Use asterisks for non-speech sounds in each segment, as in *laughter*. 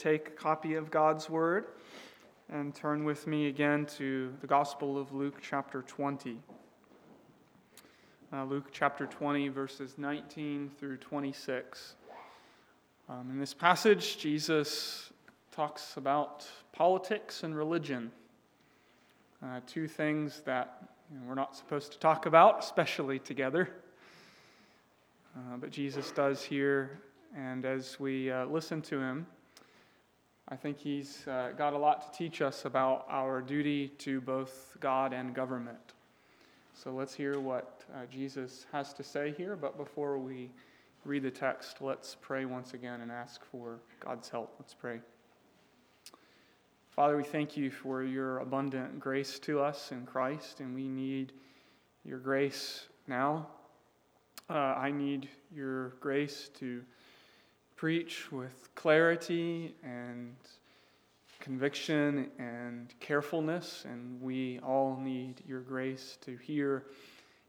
take a copy of God's Word and turn with me again to the Gospel of Luke, chapter 20. Uh, Luke chapter 20, verses 19 through 26. Um, in this passage, Jesus talks about politics and religion, uh, two things that you know, we're not supposed to talk about, especially together. Uh, but Jesus does here, and as we uh, listen to him, I think he's uh, got a lot to teach us about our duty to both God and government. So let's hear what uh, Jesus has to say here. But before we read the text, let's pray once again and ask for God's help. Let's pray. Father, we thank you for your abundant grace to us in Christ, and we need your grace now. Uh, I need your grace to preach with clarity and conviction and carefulness, and we all need your grace to hear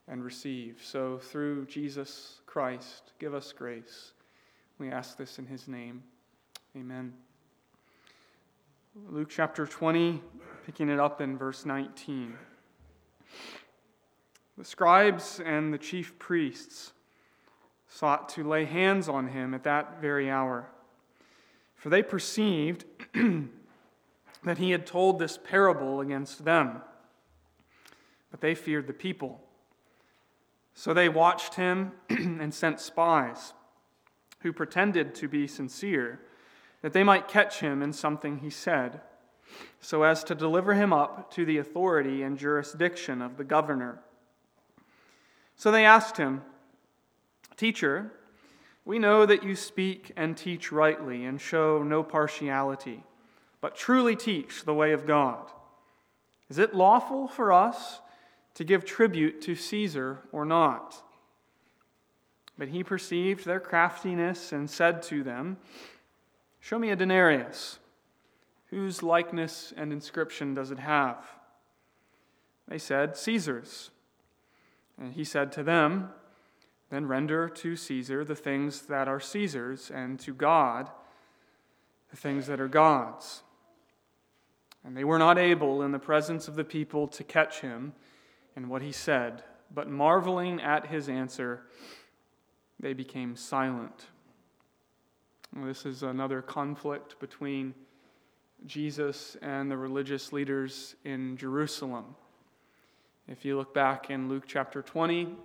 and receive. So, through Jesus Christ, give us grace. We ask this in his name. Amen. Luke chapter 20, picking it up in verse 19. The scribes and the chief priests sought to lay hands on him at that very hour. For they perceived *clears throat* that he had told this parable against them, but they feared the people. So they watched him *clears throat* and sent spies who pretended to be sincere, that they might catch him in something he said, so as to deliver him up to the authority and jurisdiction of the governor. So they asked him, Teacher, we know that you speak and teach rightly and show no partiality, but truly teach the way of God. Is it lawful for us to give tribute to Caesar or not? But he perceived their craftiness and said to them, Show me a denarius. Whose likeness and inscription does it have? They said, Caesar's. And he said to them, then render to Caesar the things that are Caesar's, and to God the things that are God's. And they were not able in the presence of the people to catch him in what he said, but marveling at his answer, they became silent. This is another conflict between Jesus and the religious leaders in Jerusalem. If you look back in Luke chapter 20,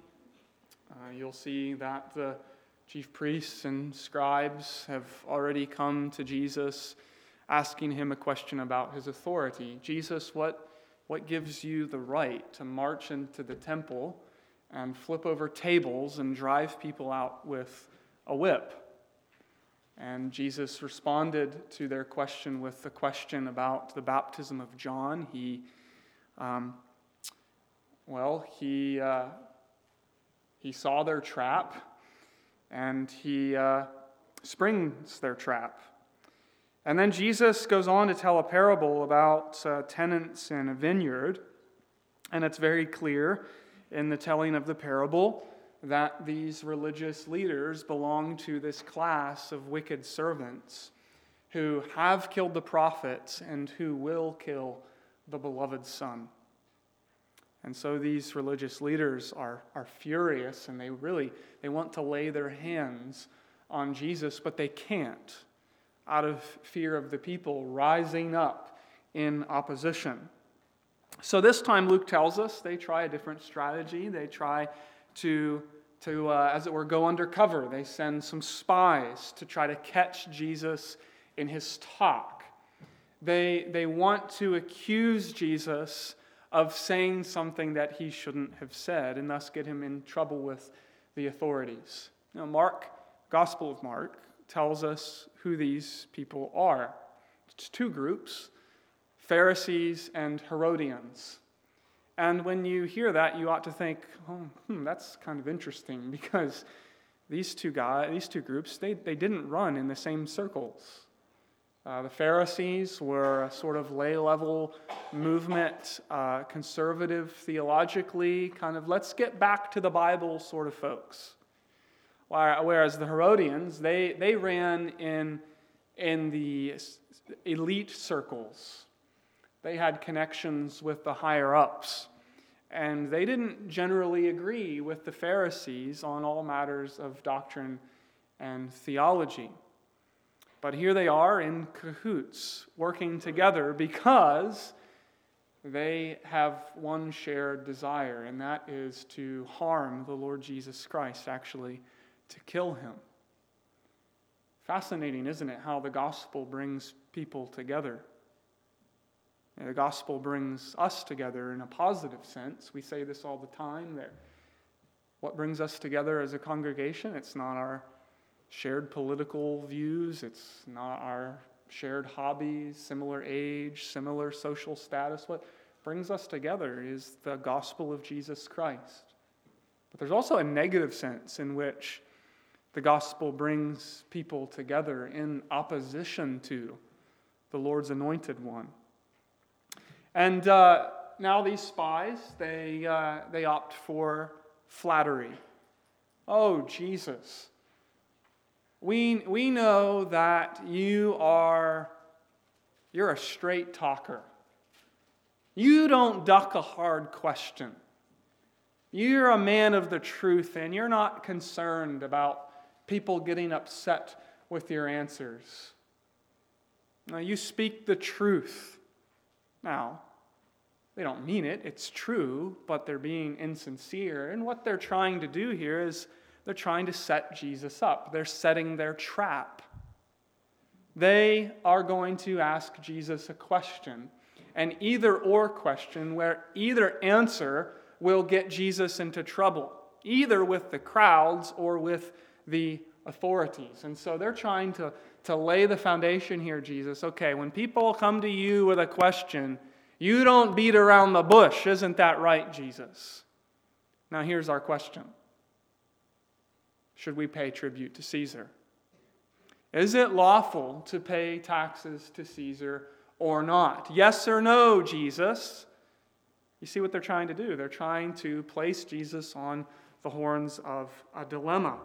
uh, you'll see that the chief priests and scribes have already come to Jesus asking him a question about his authority. Jesus, what, what gives you the right to march into the temple and flip over tables and drive people out with a whip? And Jesus responded to their question with the question about the baptism of John. He, um, well, he uh, he saw their trap and he uh, springs their trap. And then Jesus goes on to tell a parable about uh, tenants in a vineyard. And it's very clear in the telling of the parable that these religious leaders belong to this class of wicked servants who have killed the prophets and who will kill the beloved Son. And so these religious leaders are, are furious and they really they want to lay their hands on Jesus, but they can't out of fear of the people rising up in opposition. So this time, Luke tells us they try a different strategy. They try to, to uh, as it were, go undercover. They send some spies to try to catch Jesus in his talk. They, they want to accuse Jesus of saying something that he shouldn't have said and thus get him in trouble with the authorities. Now, Mark, Gospel of Mark, tells us who these people are. It's two groups Pharisees and Herodians. And when you hear that, you ought to think, oh, hmm, that's kind of interesting *laughs* because these two guys, these two groups, they, they didn't run in the same circles. Uh, the Pharisees were a sort of lay level movement, uh, conservative theologically, kind of let's get back to the Bible sort of folks. Whereas the Herodians, they, they ran in in the elite circles. They had connections with the higher ups. And they didn't generally agree with the Pharisees on all matters of doctrine and theology. But here they are in cahoots, working together because they have one shared desire, and that is to harm the Lord Jesus Christ, actually, to kill him. Fascinating, isn't it, how the gospel brings people together? The gospel brings us together in a positive sense. We say this all the time that what brings us together as a congregation, it's not our shared political views, it's not our shared hobbies, similar age, similar social status. What brings us together is the gospel of Jesus Christ. But there's also a negative sense in which the gospel brings people together in opposition to the Lord's anointed one. And uh, now these spies, they, uh, they opt for flattery. Oh, Jesus, we, we know that you are, you're a straight talker. You don't duck a hard question. You're a man of the truth, and you're not concerned about people getting upset with your answers. Now, you speak the truth. Now, they don't mean it, it's true, but they're being insincere. And what they're trying to do here is they're trying to set Jesus up, they're setting their trap. They are going to ask Jesus a question, an either or question where either answer will get Jesus into trouble, either with the crowds or with the authorities. And so they're trying to, to lay the foundation here, Jesus. Okay, when people come to you with a question, you don't beat around the bush. Isn't that right, Jesus? Now, here's our question Should we pay tribute to Caesar? Is it lawful to pay taxes to Caesar or not? Yes or no, Jesus? You see what they're trying to do? They're trying to place Jesus on the horns of a dilemma.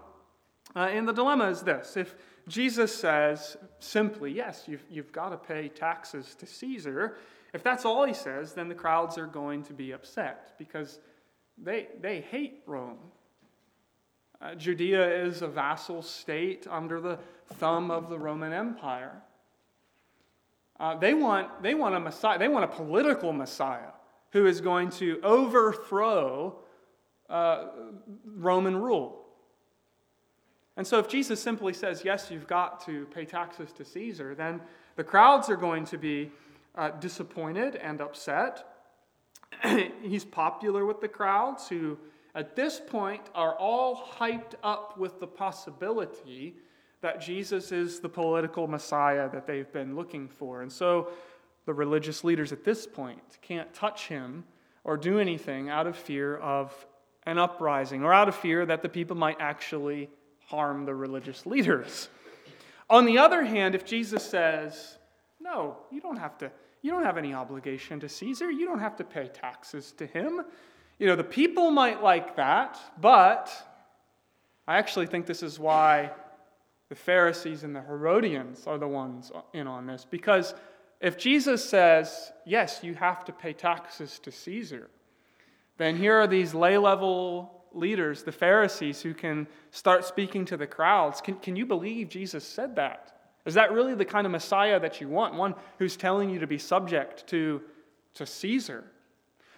Uh, and the dilemma is this if Jesus says simply, yes, you've, you've got to pay taxes to Caesar, if that's all he says, then the crowds are going to be upset because they, they hate Rome. Uh, Judea is a vassal state under the thumb of the Roman Empire. Uh, they, want, they want a Messiah, they want a political Messiah who is going to overthrow uh, Roman rule. And so, if Jesus simply says, Yes, you've got to pay taxes to Caesar, then the crowds are going to be uh, disappointed and upset. *clears throat* He's popular with the crowds who, at this point, are all hyped up with the possibility that Jesus is the political Messiah that they've been looking for. And so the religious leaders at this point can't touch him or do anything out of fear of an uprising or out of fear that the people might actually harm the religious leaders. On the other hand, if Jesus says, no, you don't have to. You don't have any obligation to Caesar. You don't have to pay taxes to him. You know, the people might like that, but I actually think this is why the Pharisees and the Herodians are the ones in on this. Because if Jesus says, yes, you have to pay taxes to Caesar, then here are these lay level leaders, the Pharisees, who can start speaking to the crowds. Can, can you believe Jesus said that? Is that really the kind of Messiah that you want? One who's telling you to be subject to, to Caesar?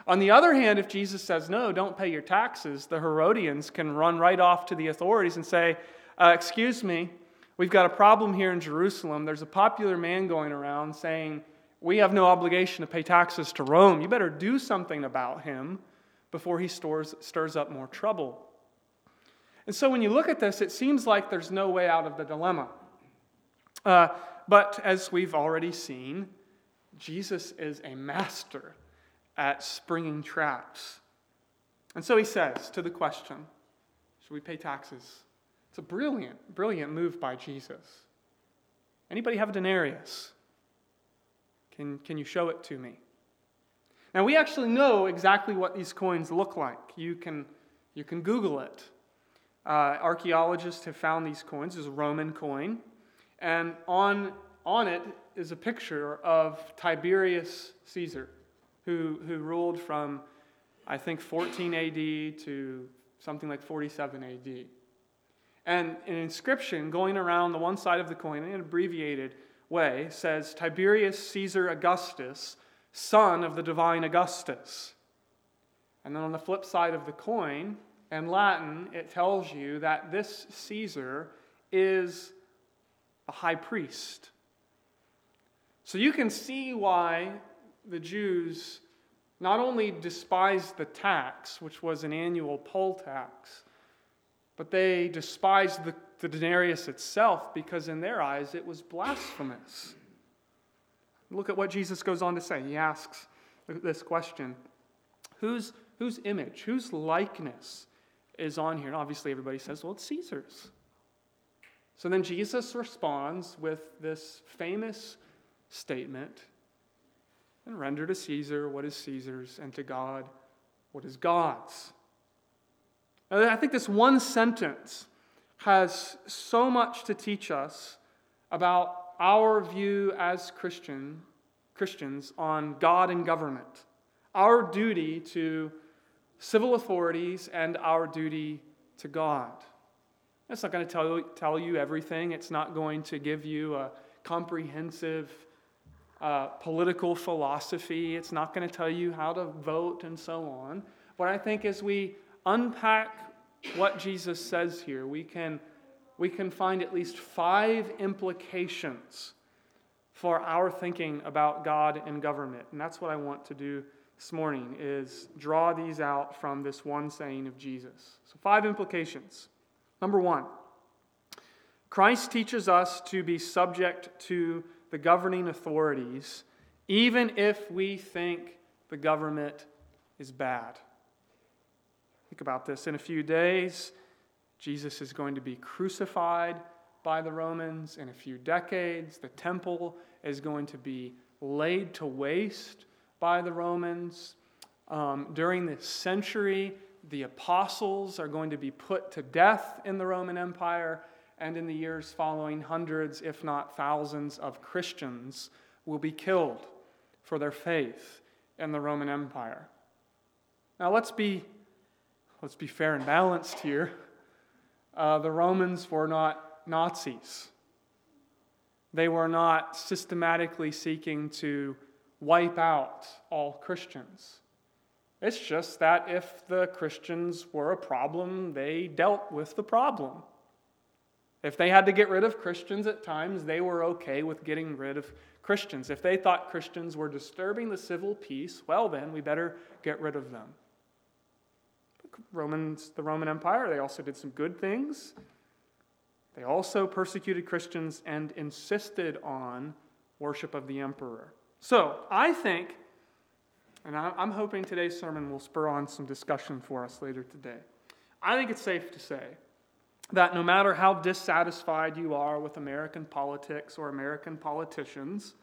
On the other hand, if Jesus says, no, don't pay your taxes, the Herodians can run right off to the authorities and say, uh, excuse me, we've got a problem here in Jerusalem. There's a popular man going around saying, we have no obligation to pay taxes to Rome. You better do something about him before he stores, stirs up more trouble. And so when you look at this, it seems like there's no way out of the dilemma. Uh, but as we've already seen, Jesus is a master at springing traps. And so he says to the question Should we pay taxes? It's a brilliant, brilliant move by Jesus. Anybody have a denarius? Can, can you show it to me? Now, we actually know exactly what these coins look like. You can, you can Google it. Uh, archaeologists have found these coins. There's a Roman coin And on, on it is a picture of Tiberius Caesar, who, who ruled from, I think, 14 AD to something like 47 AD. And an inscription going around the one side of the coin in an abbreviated way says Tiberius Caesar Augustus, son of the divine Augustus. And then on the flip side of the coin, in Latin, it tells you that this Caesar is a high priest. So you can see why the Jews not only despised the tax, which was an annual poll tax, but they despised the, the denarius itself because, in their eyes, it was blasphemous. Look at what Jesus goes on to say. He asks this question Whose, whose image, whose likeness is on here? And obviously, everybody says, Well, it's Caesar's. So then Jesus responds with this famous statement and render to Caesar what is Caesar's, and to God what is God's. I think this one sentence has so much to teach us about our view as Christian, Christians on God and government, our duty to civil authorities, and our duty to God. It's not going to tell, tell you everything, it's not going to give you a comprehensive uh, political philosophy, it's not going to tell you how to vote and so on. What I think as we unpack what Jesus says here, we can, we can find at least five implications for our thinking about God and government. And that's what I want to do this morning is draw these out from this one saying of Jesus. So five implications. Number 1. Christ teaches us to be subject to the governing authorities even if we think the government is bad. Think about this. In a few days, Jesus is going to be crucified by the Romans. In a few decades, the temple is going to be laid to waste by the Romans. Um, during this century, the apostles are going to be put to death in the Roman Empire. And in the years following, hundreds, if not thousands, of Christians will be killed for their faith in the Roman Empire. Now, let's be let's be fair and balanced here. Uh, the Romans were not Nazis. They were not systematically seeking to wipe out all Christians. It's just that if the Christians were a problem, they dealt with the problem. If they had to get rid of Christians at times, they were okay with getting rid of Christians. If they thought Christians were disturbing the civil peace, well, then we better get rid of them. Romans, the Roman Empire, they also did some good things. They also persecuted Christians and insisted on worship of the emperor. So I think, and I'm hoping today's sermon will spur on some discussion for us later today. I think it's safe to say that no matter how dissatisfied you are with American politics or American politicians,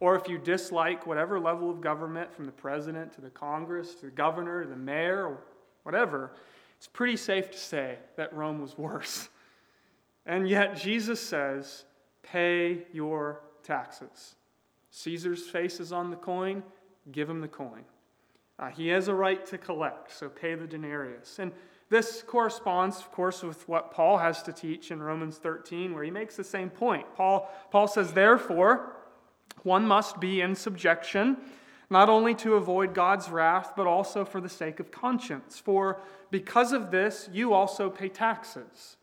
or if you dislike whatever level of government, from the president to the Congress to the governor to the mayor, or whatever, it's pretty safe to say that Rome was worse. And yet, Jesus says, pay your taxes. Caesar's face is on the coin, give him the coin. Uh, he has a right to collect, so pay the denarius. And this corresponds, of course, with what Paul has to teach in Romans 13, where he makes the same point. Paul, Paul says, Therefore, one must be in subjection not only to avoid God's wrath, but also for the sake of conscience. For because of this, you also pay taxes.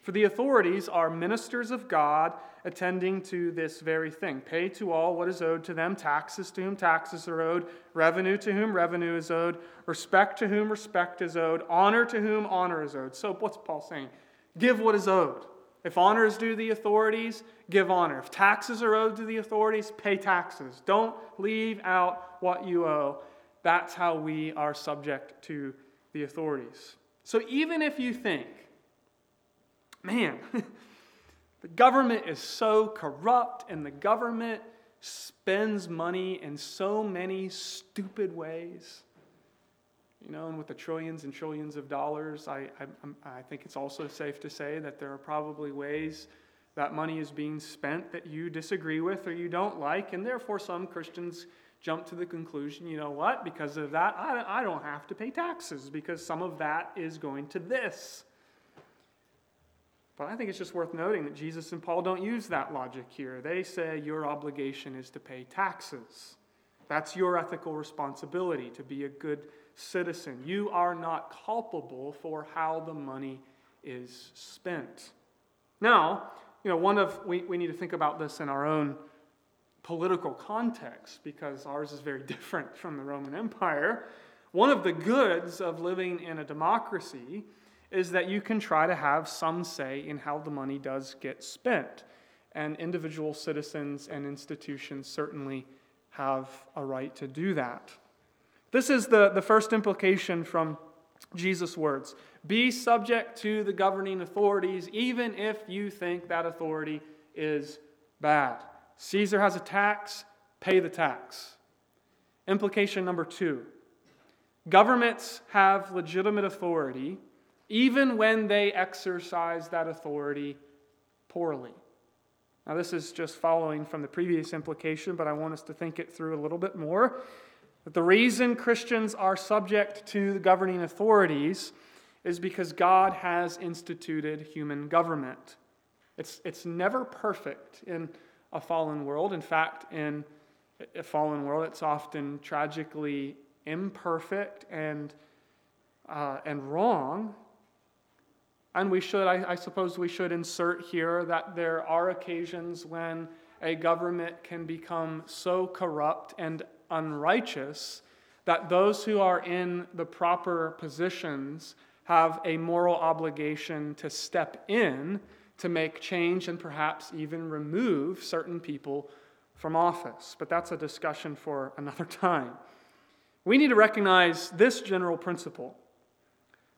For the authorities are ministers of God attending to this very thing. Pay to all what is owed to them, taxes to whom taxes are owed, revenue to whom revenue is owed, respect to whom respect is owed, honor to whom honor is owed. So, what's Paul saying? Give what is owed. If honor is due the authorities, give honor. If taxes are owed to the authorities, pay taxes. Don't leave out what you owe. That's how we are subject to the authorities. So even if you think, man, *laughs* the government is so corrupt and the government spends money in so many stupid ways, you know, and with the trillions and trillions of dollars, I, I, I think it's also safe to say that there are probably ways that money is being spent that you disagree with or you don't like, and therefore some Christians jump to the conclusion you know what, because of that, I, I don't have to pay taxes because some of that is going to this. But I think it's just worth noting that Jesus and Paul don't use that logic here. They say your obligation is to pay taxes. That's your ethical responsibility to be a good citizen. You are not culpable for how the money is spent. Now, you know, one of we, we need to think about this in our own political context because ours is very *laughs* different from the Roman Empire. One of the goods of living in a democracy is that you can try to have some say in how the money does get spent. And individual citizens and institutions certainly have a right to do that. This is the, the first implication from Jesus' words Be subject to the governing authorities, even if you think that authority is bad. Caesar has a tax, pay the tax. Implication number two governments have legitimate authority even when they exercise that authority poorly. Now, this is just following from the previous implication, but I want us to think it through a little bit more. That the reason Christians are subject to the governing authorities is because God has instituted human government. It's, it's never perfect in a fallen world. In fact, in a fallen world, it's often tragically imperfect and, uh, and wrong. And we should, I, I suppose, we should insert here that there are occasions when a government can become so corrupt and unrighteous that those who are in the proper positions have a moral obligation to step in to make change and perhaps even remove certain people from office. But that's a discussion for another *laughs* time. We need to recognize this general principle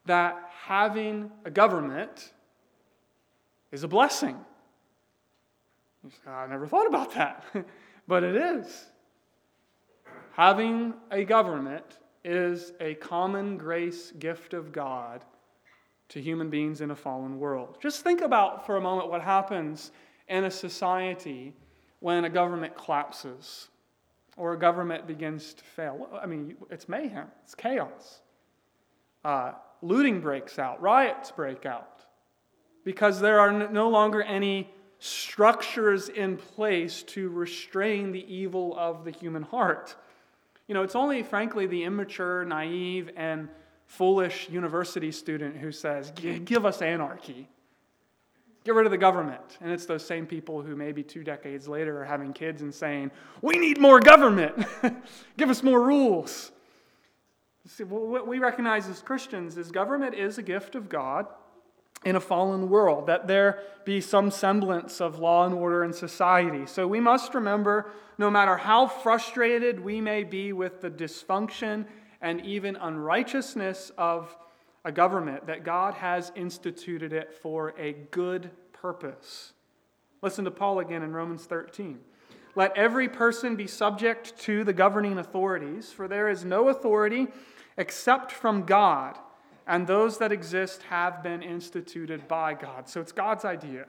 that having a government is a blessing. I never thought about that, *laughs* but it is. Having a government is a common grace gift of God to human beings in a fallen world. Just think about for a moment what happens in a society when a government collapses or a government begins to fail. I mean, it's mayhem, it's chaos. Uh, looting breaks out, riots break out, because there are no longer any structures in place to restrain the evil of the human heart. You know, it's only, frankly, the immature, naive, and foolish university student who says, Give us anarchy. Get rid of the government. And it's those same people who maybe two decades later are having kids and saying, We need more government. *laughs* Give us more rules. See, what we recognize as Christians is government is a gift of God in a fallen world, that there be some semblance of law and order in society. So we must remember no matter how frustrated we may be with the dysfunction and even unrighteousness of a government, that God has instituted it for a good purpose. Listen to Paul again in Romans 13. Let every person be subject to the governing authorities, for there is no authority except from God, and those that exist have been instituted by God. So it's God's idea.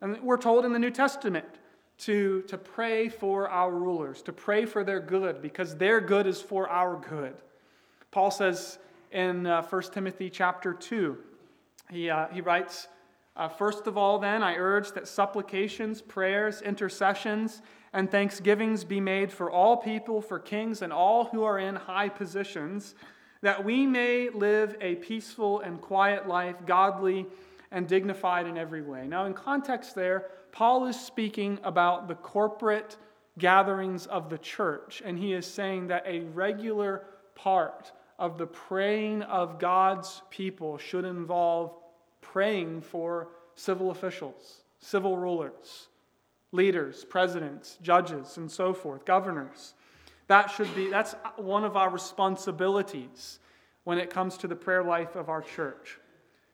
And we're told in the New Testament to, to pray for our rulers, to pray for their good, because their good is for our good. Paul says in uh, 1 Timothy chapter 2, he, uh, he writes, uh, First of all, then, I urge that supplications, prayers, intercessions, and thanksgivings be made for all people, for kings, and all who are in high positions, that we may live a peaceful and quiet life, godly and dignified in every way. Now, in context, there, Paul is speaking about the corporate gatherings of the church, and he is saying that a regular part of the praying of God's people should involve praying for civil officials, civil rulers, leaders, presidents, judges, and so forth, governors. That should be, that's one of our responsibilities when it comes to the prayer life of our church.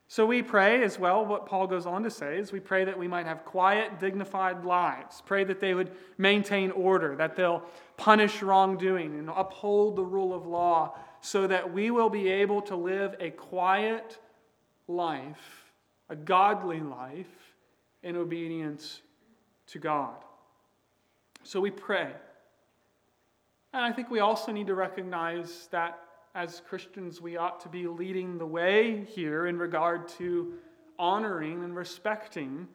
So we pray as well, what Paul goes on to say is we pray that we might have quiet, dignified lives. Pray that they would maintain order, that they'll punish wrongdoing and uphold the rule of law, so that we will be able to live a quiet life, a godly life, in obedience to God. So we pray. And I think we also need to recognize that as Christians, we ought to be leading the way here in regard to honoring and respecting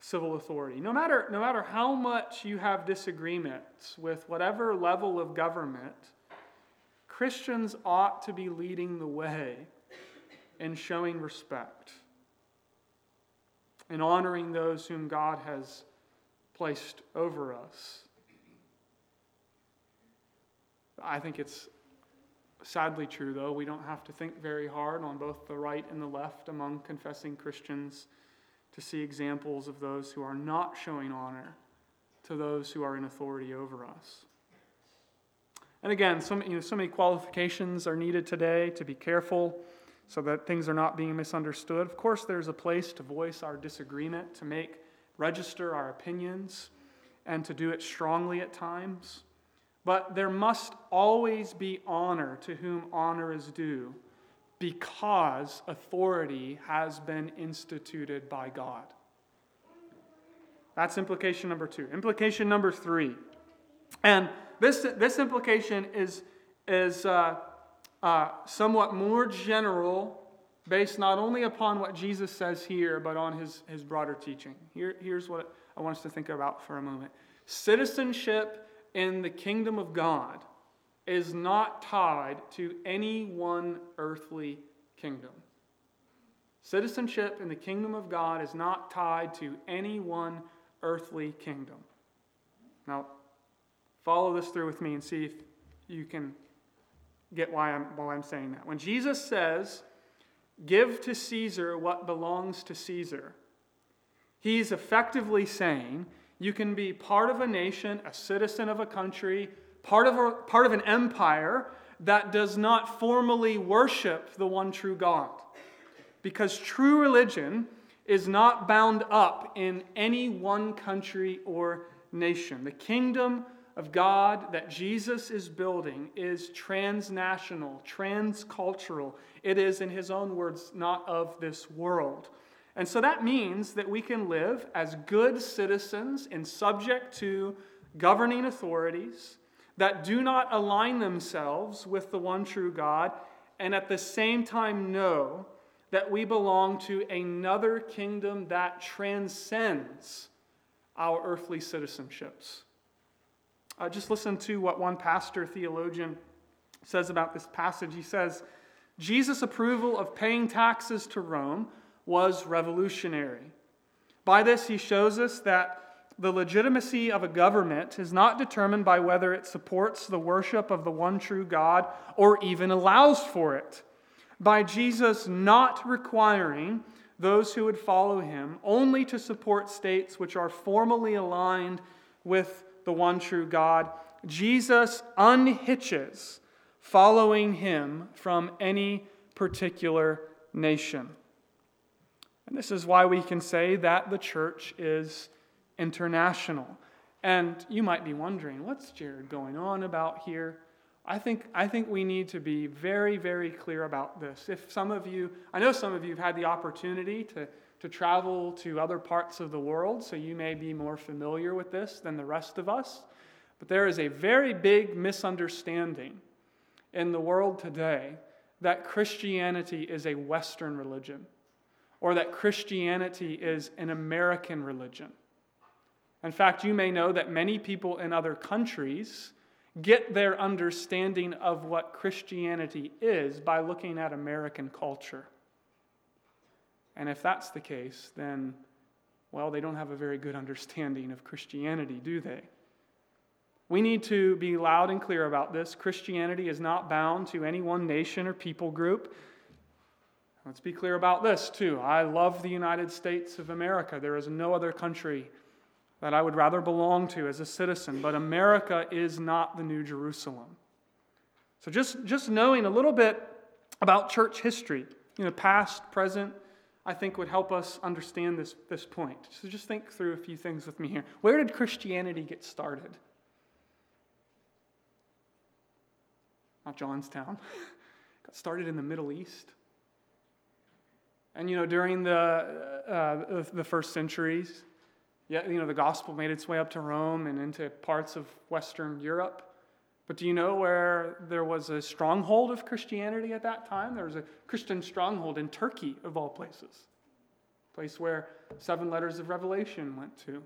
civil authority. No matter, no matter how much you have disagreements with whatever level of government, Christians ought to be leading the way in showing respect and honoring those whom God has placed over us. I think it's sadly true, though. We don't have to think very hard on both the right and the left among confessing Christians to see examples of those who are not showing honor to those who are in authority over us. And again, so, you know, so many qualifications are needed today to be careful so that things are not being misunderstood. Of course, there's a place to voice our disagreement, to make register our opinions, and to do it strongly at times. But there must always be honor to whom honor is due because authority has been instituted by God. That's implication number two. Implication number three. And this, this implication is, is uh, uh, somewhat more general, based not only upon what Jesus says here, but on his, his broader teaching. Here, here's what I want us to think about for a moment citizenship in the kingdom of God is not tied to any one earthly kingdom. Citizenship in the kingdom of God is not tied to any one earthly kingdom. Now, follow this through with me and see if you can get why I'm, why I'm saying that. When Jesus says, Give to Caesar what belongs to Caesar, he's effectively saying, You can be part of a nation, a citizen of a country, part of, a, part of an empire that does not formally worship the one true God. Because true religion is not bound up in any one country or nation. The kingdom of God that Jesus is building is transnational, transcultural. It is, in his own words, not of this world. And so that means that we can live as good citizens and subject to governing authorities that do not align themselves with the one true God, and at the same time know that we belong to another kingdom that transcends our earthly citizenships. Uh, just listen to what one pastor theologian says about this passage. He says, Jesus' approval of paying taxes to Rome was revolutionary. By this, he shows us that the legitimacy of a government is not determined by whether it supports the worship of the one true God or even allows for it. By Jesus not requiring those who would follow him only to support states which are formally aligned with the one true God, Jesus unhitches following him from any particular nation. And this is why we can say that the church is international. And you might be wondering, what's Jared going on about here? I think, I think we need to be very, very clear about this. If some of you, I know some of you have had the opportunity to, to travel to other parts of the world, so you may be more familiar with this than the rest of us. But there is a very big misunderstanding in the world today that Christianity is a Western religion or that Christianity is an American religion. In fact, you may know that many people in other countries get their understanding of what Christianity is by looking at American culture. And if that's the case, then, well, they don't have a very good *laughs* understanding of Christianity, do they? We need to be loud and clear about this. Christianity is not bound to any one nation or people group. Let's be clear about this, too. I love the United States of America. There is no other country that I would rather belong to as a citizen, but America is not the New Jerusalem. So just, just knowing a little bit about church history, you know, past, present, I think would help us understand this, this point. So just think through a few things with me here. Where did Christianity get started? Not Johnstown. *laughs* got started in the Middle East. And, you know, during the, uh, the first centuries, yeah, you know, the gospel made its way up to Rome and into parts of Western Europe. But do you know where there was a stronghold of Christianity at that time? There was a Christian stronghold in Turkey, of all places, a place where seven letters of Revelation went to.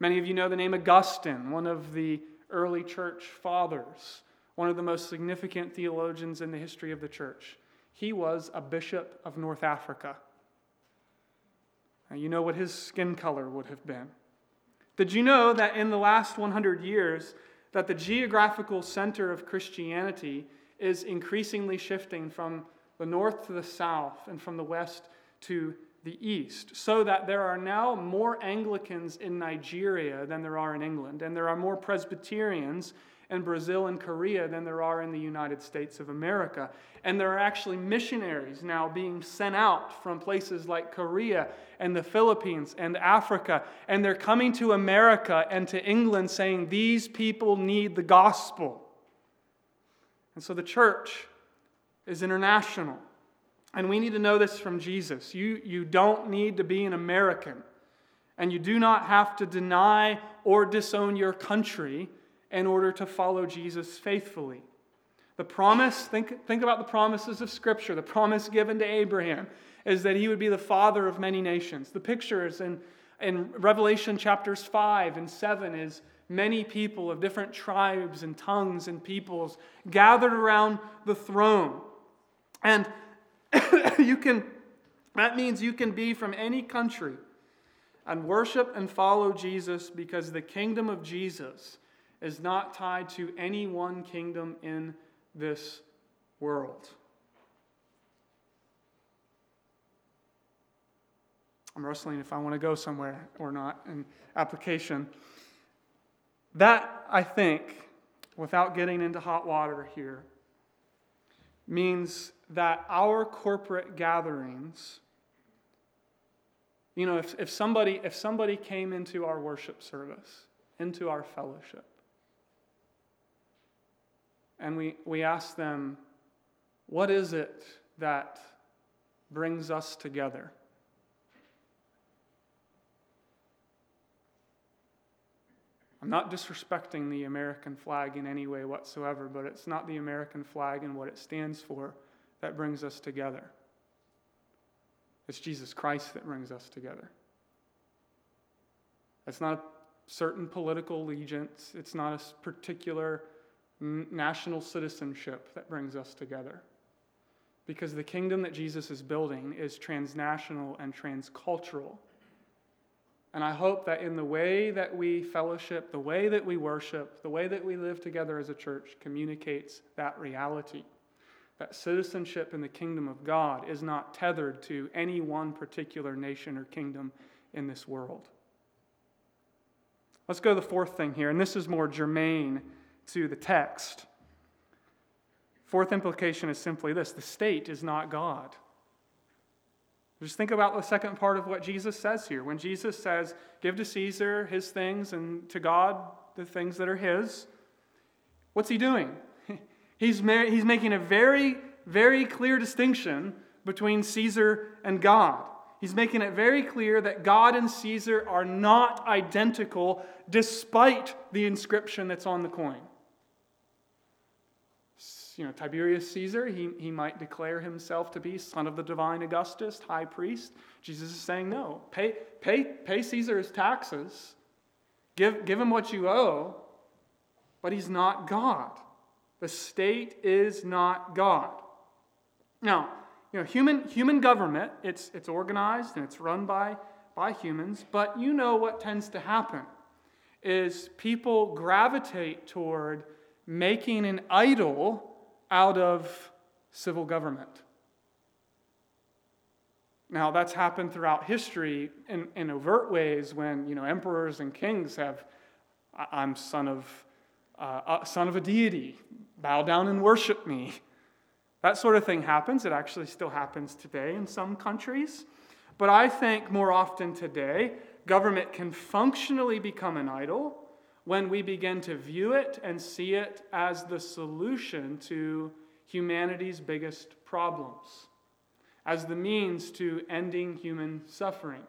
Many of you know the name Augustine, one of the early church fathers, one of the most significant theologians in the history of the church. He was a bishop of North Africa. Now, you know what his skin color would have been. Did you know that in the last 100 years, that the geographical center of Christianity is increasingly shifting from the north to the south and from the west to the east, so that there are now more Anglicans in Nigeria than there are in England, and there are more Presbyterians in Brazil and Korea than there are in the United States of America. And there are actually missionaries now being sent out from places like Korea and the Philippines and Africa, and they're coming to America and to England saying, These people need the gospel. And so the church is international. And we need to know this from Jesus. You, you don't need to be an American, and you do not have to deny or disown your country in order to follow Jesus faithfully. The promise, think, think about the promises of Scripture. The promise given to Abraham is that he would be the father of many nations. The pictures in, in Revelation chapters 5 and 7 is many people of different tribes and tongues and peoples gathered around the throne. And *coughs* you can, that means you can be from any country and worship and follow Jesus because the kingdom of Jesus is not tied to any one kingdom in this world. I'm wrestling if I want to go somewhere or not in application. That, I think, without getting into hot water here, means that our corporate gatherings, you know, if, if, somebody, if somebody came into our worship service, into our fellowship, and we, we ask them, what is it that brings us together? I'm not disrespecting the American flag in any way whatsoever, but it's not the American flag and what it stands for that brings us together. It's Jesus Christ that brings us together. It's not a certain political allegiance, it's not a particular national citizenship that brings us together. Because the kingdom that Jesus is building is transnational and transcultural. And I hope that in the way that we fellowship, the way that we worship, the way that we live together as a church communicates that reality. That citizenship in the kingdom of God is not tethered to any one particular nation or kingdom in this world. Let's go to the fourth thing here, and this is more germane to the text. Fourth implication is simply this the state is not God. Just think about the second part of what Jesus says here. When Jesus says, Give to Caesar his things and to God the things that are his, what's he doing? *laughs* He's, he's making a very, very clear distinction between Caesar and God. He's making it very clear that God and Caesar are not identical despite the inscription that's on the coin you know, Tiberius Caesar, he, he might declare himself to be son of the divine Augustus, high priest. Jesus is saying, no, pay, pay, pay Caesar his taxes, give, give him what you owe, but he's not God. The state is not God. Now, you know, human, human government, it's, it's organized and it's run by, by humans, but you know what tends to happen is people gravitate toward making an idol out of civil government. Now, that's happened throughout history in, in overt ways when, you know, emperors and kings have, I'm son of, uh, son of a deity, bow down and worship me. That sort of thing happens. It actually still happens today in some countries. But I think more often today, government can functionally become an idol when we begin to view it and see it as the solution to humanity's biggest problems. as the means to ending human suffering,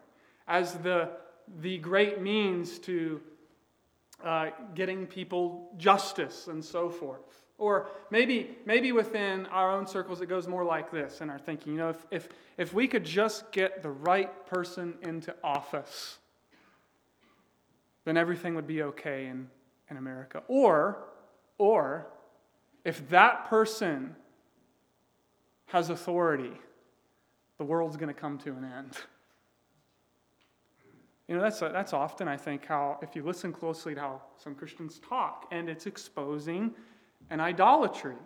as the, the great means to uh, getting people justice and so forth. Or maybe, maybe within our own circles, it goes more like this in our thinking. You know, if, if, if we could just get the right person into office, then everything would be okay in, in America. Or, or, if that person has authority, the world's going to come to an end. You know, that's, that's often, I think, how, if you listen closely to how some Christians talk, and it's exposing an idolatry.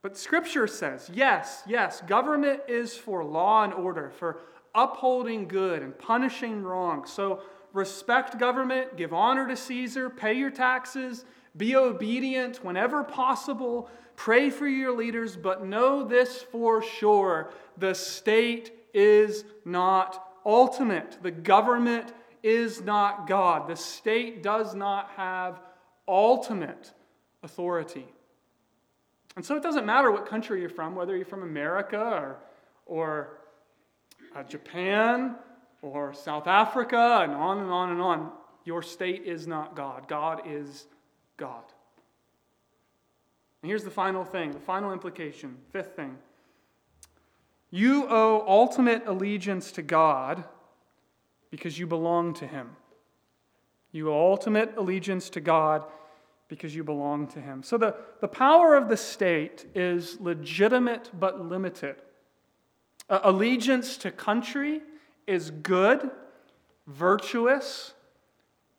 But Scripture says, yes, yes, government is for law and order, for upholding good and punishing wrong. So respect government, give honor to Caesar, pay your taxes, be obedient whenever possible, pray for your leaders, but know this for sure the state is not ultimate. The government is not God. The state does not have ultimate authority. And so it doesn't matter what country you're from, whether you're from America or, or uh, Japan or South Africa, and on and on and on. Your state is not God. God is God. And here's the final thing, the final implication, fifth thing. You owe ultimate allegiance to God because you belong to Him. You owe ultimate allegiance to God because you belong to Him. So the, the power of the state is legitimate but limited. Uh, allegiance to country is good, virtuous,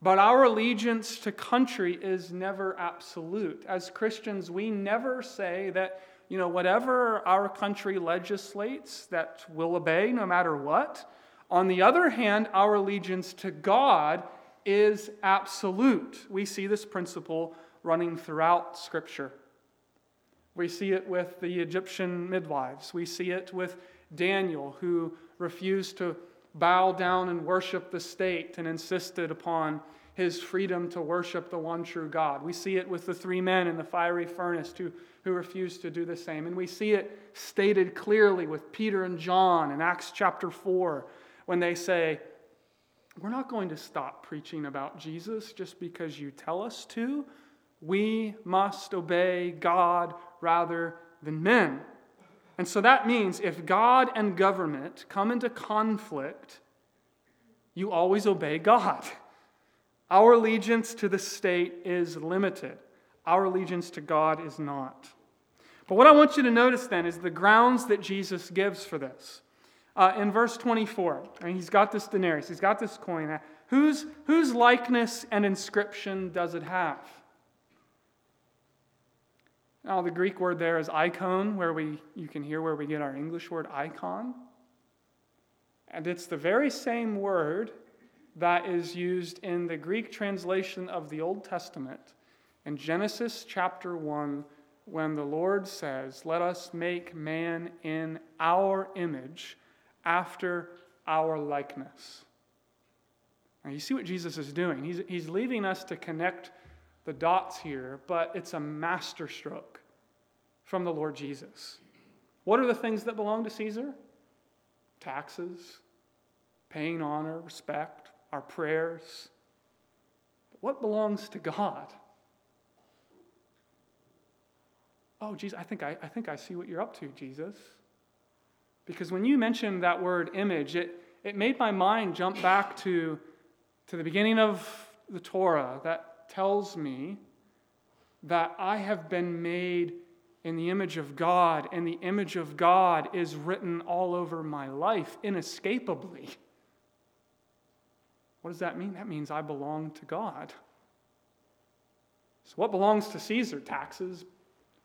but our allegiance to country is never absolute. As Christians, we never say that you know, whatever our country legislates, that we'll obey no matter what. On the other hand, our allegiance to God is absolute. We see this principle running throughout Scripture. We see it with the Egyptian midwives. We see it with Daniel, who refused to bow down and worship the state and insisted upon his freedom to worship the one true God. We see it with the three men in the fiery furnace who, who refused to do the same. And we see it stated clearly with Peter and John in Acts chapter 4 when they say, We're not going to stop preaching about Jesus just because you tell us to. We must obey God rather than men. And so that means if God and government come into conflict, you always obey God. *laughs* Our allegiance to the state is limited, our allegiance to God is not. But what I want you to notice then is the grounds that Jesus gives for this. Uh, in verse 24, I mean, he's got this denarius, he's got this coin. Whose, whose likeness and inscription does it have? Now, the Greek word there is icon, where we, you can hear where we get our English word icon. And it's the very same word that is used in the Greek translation of the Old Testament in Genesis chapter 1 when the Lord says, Let us make man in our image after our likeness. Now, you see what Jesus is doing. He's, he's leaving us to connect the dots here, but it's a masterstroke from the Lord Jesus. What are the things that belong to Caesar? Taxes, paying honor, respect, our prayers. But what belongs to God? Oh, Jesus, I think I, I think I see what you're up to, Jesus. Because when you mentioned that word image, it, it made my mind jump back to, to the beginning of the Torah that tells me that I have been made in the image of God, and the image of God is written all over my life inescapably. What does that mean? That means I belong to God. So, what belongs to Caesar? Taxes,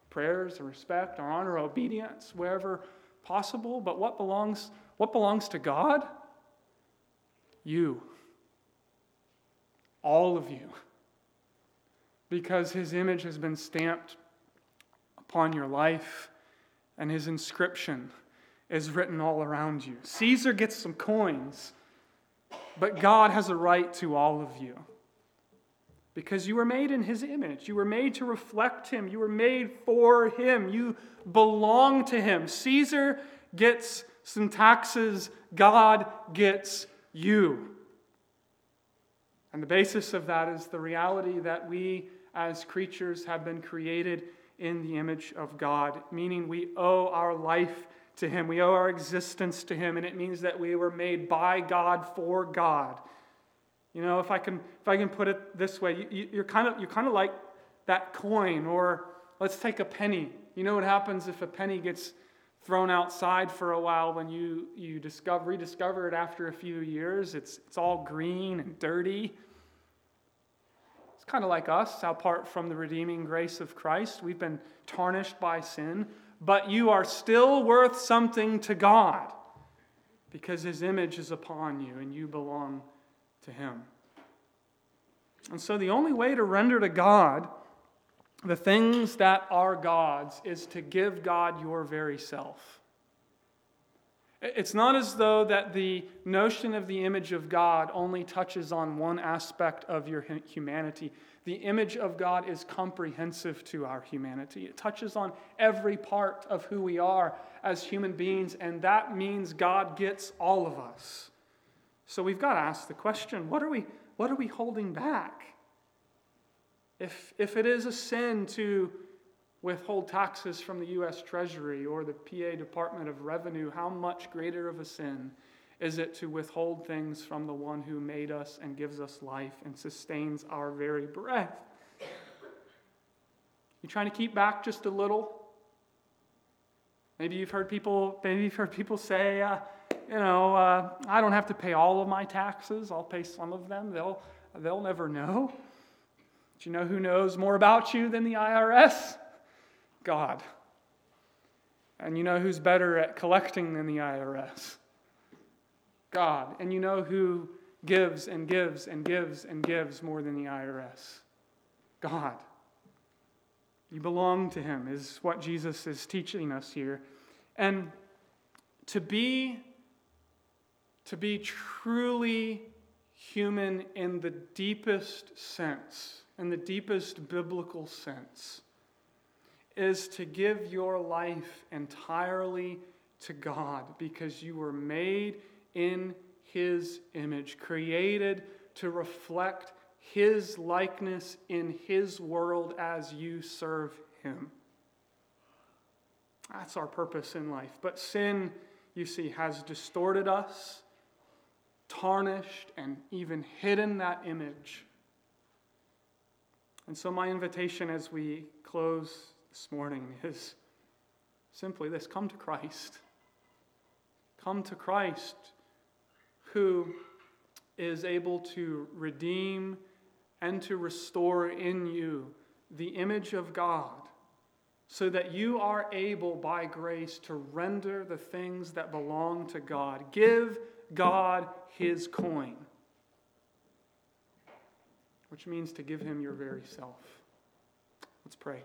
prayers, and respect, our honor, obedience, wherever possible. But what belongs, what belongs to God? You. All of you. Because his image has been stamped upon your life, and his inscription is written all around you. Caesar gets some coins but God has a right to all of you. Because you were made in His image. You were made to reflect Him. You were made for Him. You belong to Him. Caesar gets some taxes, God gets you. And the basis of that is the reality that we as creatures have been created in the image of God, meaning we owe our life to Him. We owe our existence to Him, and it means that we were made by God for God. You know, if I can, if I can put it this way, you, you're, kind of, you're kind of like that coin, or let's take a penny. You know what happens if a penny gets thrown outside for a while when you, you discover, rediscover it after a few years? It's, it's all green and dirty. Kind of like us, apart from the redeeming grace of Christ. We've been tarnished by sin, but you are still worth something to God because His image is upon you and you belong to Him. And so the only way to render to God the things that are God's is to give God your very self. It's not as though that the notion of the image of God only touches on one aspect of your humanity. The image of God is comprehensive to our humanity. It touches on every part of who we are as human beings, and that means God gets all of us. So we've got to ask the question what are we, what are we holding back? If, if it is a sin to withhold taxes from the U.S. Treasury or the PA Department of Revenue, how much greater of a sin is it to withhold things from the one who made us and gives us life and sustains our very breath? You trying to keep back just a little? Maybe you've heard people, maybe you've heard people say, uh, you know, uh, I don't have to pay all of my taxes. I'll pay some of them. They'll, they'll never know. Do you know who knows more about you than the IRS? God. And you know who's better at collecting than the IRS? God. And you know who gives and gives and gives and gives more than the IRS? God. You belong to Him, is what Jesus is teaching us here. And to be, to be truly human in the deepest sense in the deepest biblical sense, is to give your life entirely to God because you were made in His image, created to reflect His likeness in His world as you serve Him. That's our purpose in life. But sin, you see, has distorted us, tarnished, and even hidden that image and so, my invitation as we close this morning is simply this come to Christ. Come to Christ, who is able to redeem and to restore in you the image of God, so that you are able by grace to render the things that belong to God. Give God his coin which means to give him your very self. Let's pray.